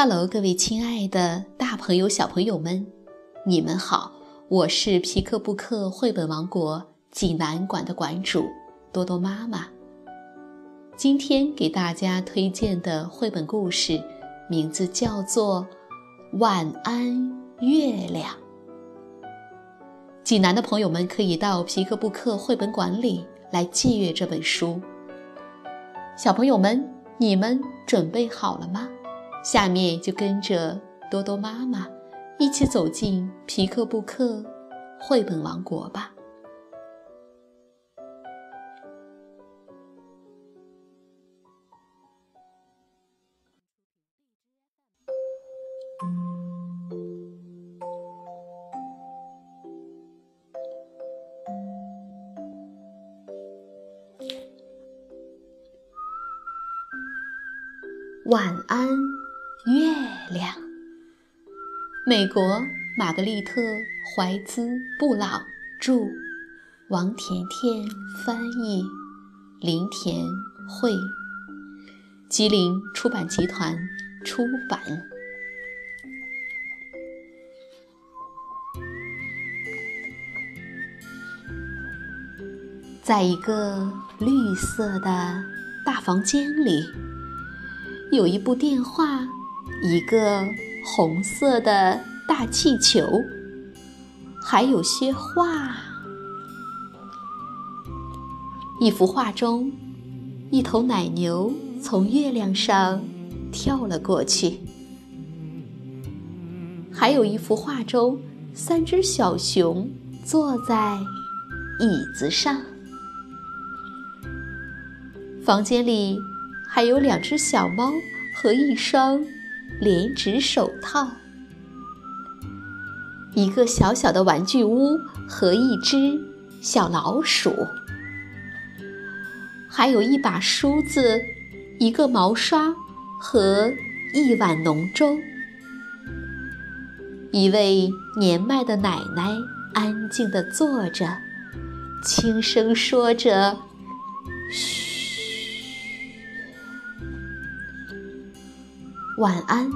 Hello，各位亲爱的大朋友、小朋友们，你们好！我是皮克布克绘本王国济南馆的馆主多多妈妈。今天给大家推荐的绘本故事名字叫做《晚安月亮》。济南的朋友们可以到皮克布克绘本馆里来借阅这本书。小朋友们，你们准备好了吗？下面就跟着多多妈妈一起走进皮克布克绘本王国吧。晚安。月亮。美国玛格丽特·怀兹·布朗著，王甜甜翻译，林田绘，吉林出版集团出版。在一个绿色的大房间里，有一部电话。一个红色的大气球，还有些画。一幅画中，一头奶牛从月亮上跳了过去。还有一幅画中，三只小熊坐在椅子上。房间里还有两只小猫和一双。连指手套，一个小小的玩具屋和一只小老鼠，还有一把梳子、一个毛刷和一碗浓粥。一位年迈的奶奶安静地坐着，轻声说着：“嘘。”晚安，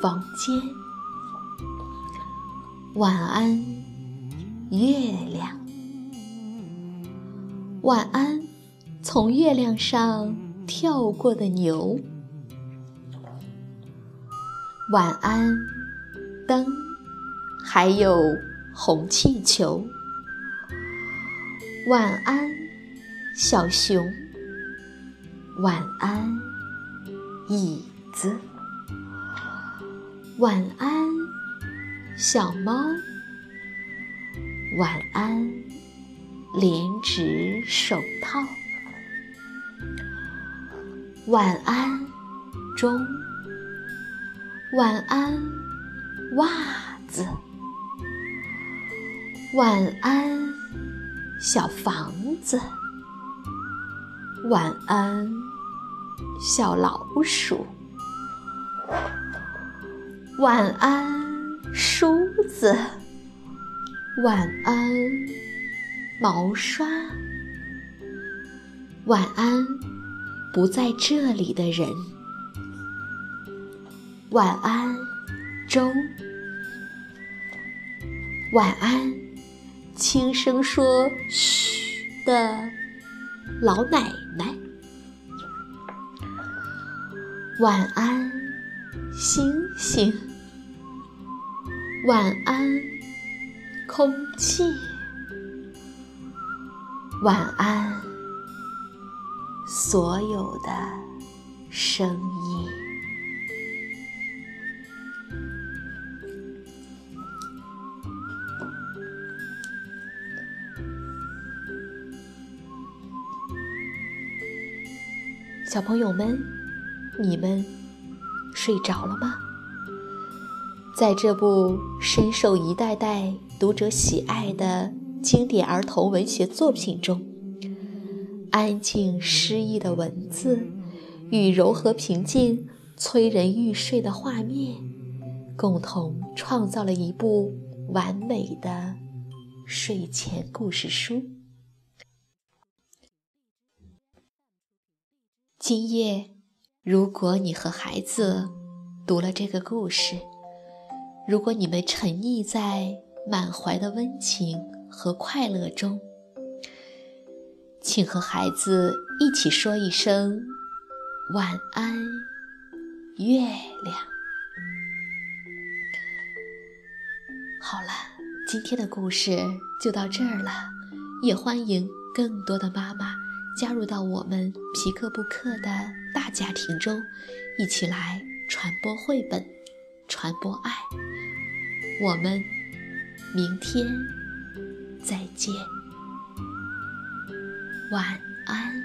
房间。晚安，月亮。晚安，从月亮上跳过的牛。晚安，灯，还有红气球。晚安，小熊。晚安，椅。子，晚安，小猫。晚安，连指手套。晚安，钟。晚安，袜子。晚安，小房子。晚安，小老鼠。晚安，梳子。晚安，毛刷。晚安，不在这里的人。晚安，粥。晚安，轻声说“嘘”的老奶奶。晚安。星星，晚安，空气，晚安，所有的声音。小朋友们，你们。睡着了吗？在这部深受一代代读者喜爱的经典儿童文学作品中，安静诗意的文字与柔和平静、催人欲睡的画面，共同创造了一部完美的睡前故事书。今夜。如果你和孩子读了这个故事。如果你们沉溺在满怀的温情和快乐中，请和孩子一起说一声晚安，月亮。好了，今天的故事就到这儿了，也欢迎更多的妈妈加入到我们皮克布克的大家庭中，一起来传播绘本，传播爱。我们明天再见，晚安。